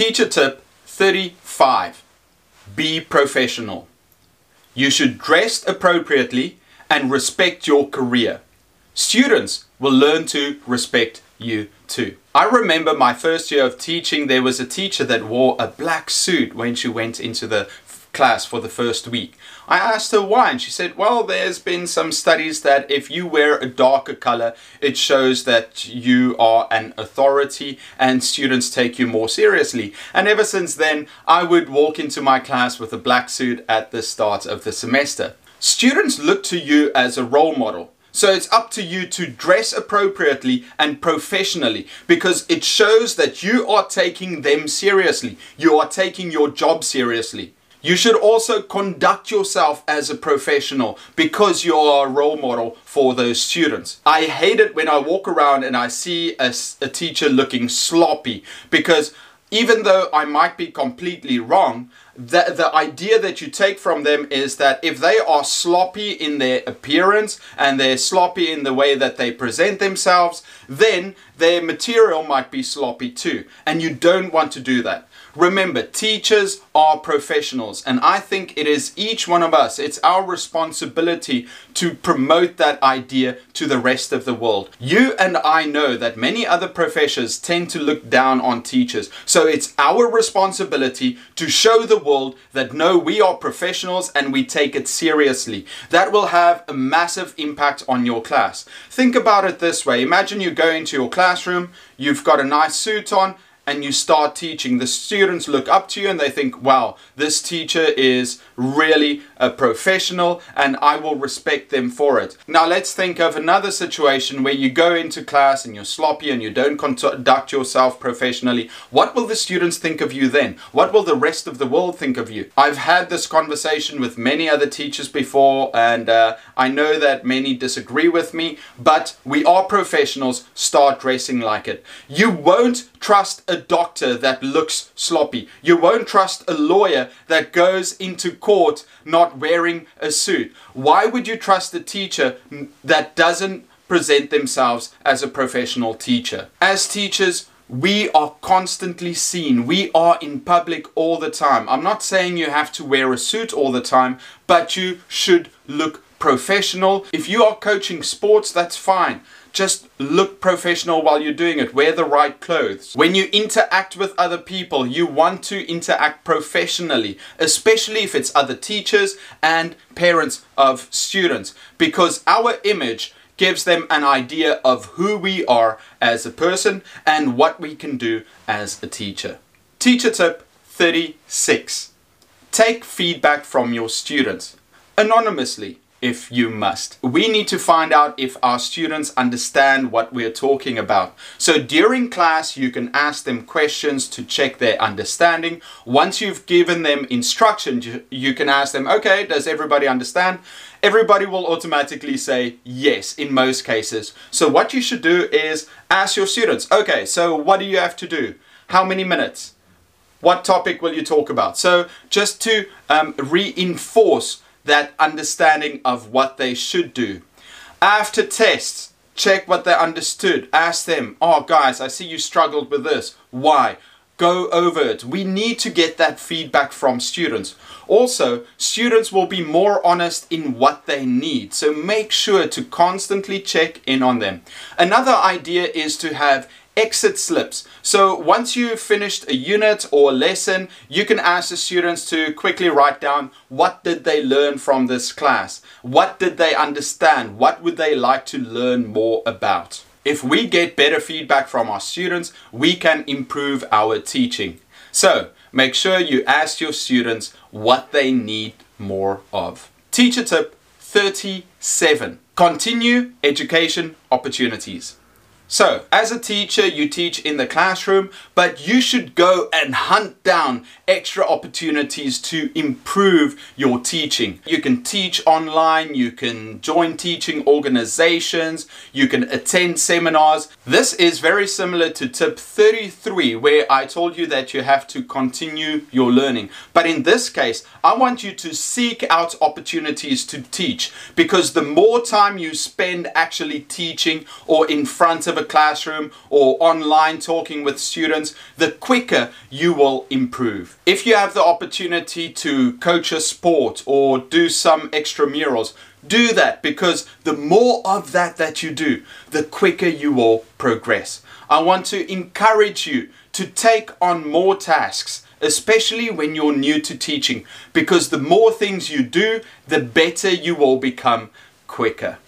Teacher tip 35. Be professional. You should dress appropriately and respect your career. Students will learn to respect you too. I remember my first year of teaching, there was a teacher that wore a black suit when she went into the class for the first week. I asked her why and she said, well, there's been some studies that if you wear a darker color, it shows that you are an authority and students take you more seriously. And ever since then, I would walk into my class with a black suit at the start of the semester. Students look to you as a role model. So it's up to you to dress appropriately and professionally because it shows that you are taking them seriously. You are taking your job seriously. You should also conduct yourself as a professional because you are a role model for those students. I hate it when I walk around and I see a, a teacher looking sloppy because even though I might be completely wrong, the, the idea that you take from them is that if they are sloppy in their appearance and they're sloppy in the way that they present themselves, then their material might be sloppy too. And you don't want to do that. Remember, teachers are professionals, and I think it is each one of us, it's our responsibility to promote that idea to the rest of the world. You and I know that many other professions tend to look down on teachers, so it's our responsibility to show the world that no, we are professionals and we take it seriously. That will have a massive impact on your class. Think about it this way imagine you go into your classroom, you've got a nice suit on, and you start teaching, the students look up to you and they think, wow, this teacher is really a professional and I will respect them for it. Now let's think of another situation where you go into class and you're sloppy and you don't conduct yourself professionally. What will the students think of you then? What will the rest of the world think of you? I've had this conversation with many other teachers before and uh, I know that many disagree with me, but we are professionals, start dressing like it. You won't trust a doctor that looks sloppy. You won't trust a lawyer that goes into court not wearing a suit. Why would you trust a teacher that doesn't present themselves as a professional teacher? As teachers, we are constantly seen. We are in public all the time. I'm not saying you have to wear a suit all the time, but you should look professional. If you are coaching sports, that's fine. Just look professional while you're doing it. Wear the right clothes. When you interact with other people, you want to interact professionally, especially if it's other teachers and parents of students, because our image gives them an idea of who we are as a person and what we can do as a teacher. Teacher tip 36. Take feedback from your students anonymously if you must. We need to find out if our students understand what we're talking about. So during class, you can ask them questions to check their understanding. Once you've given them instructions, you can ask them, okay, does everybody understand? Everybody will automatically say yes in most cases. So what you should do is ask your students, okay, so what do you have to do? How many minutes? What topic will you talk about? So just to um, reinforce that understanding of what they should do. After tests, check what they understood. Ask them, oh guys, I see you struggled with this. Why? Go over it. We need to get that feedback from students. Also, students will be more honest in what they need, so make sure to constantly check in on them. Another idea is to have exit slips. So once you've finished a unit or a lesson, you can ask the students to quickly write down what did they learn from this class? What did they understand? What would they like to learn more about? If we get better feedback from our students, we can improve our teaching. So make sure you ask your students what they need more of. Teacher tip 37. Continue education opportunities. So, as a teacher, you teach in the classroom, but you should go and hunt down extra opportunities to improve your teaching. You can teach online, you can join teaching organizations, you can attend seminars. This is very similar to tip 33, where I told you that you have to continue your learning. But in this case, I want you to seek out opportunities to teach because the more time you spend actually teaching or in front of a classroom or online talking with students, the quicker you will improve. If you have the opportunity to coach a sport or do some extramurals, do that because the more of that that you do, the quicker you will progress. I want to encourage you to take on more tasks especially when you're new to teaching, because the more things you do, the better you will become quicker.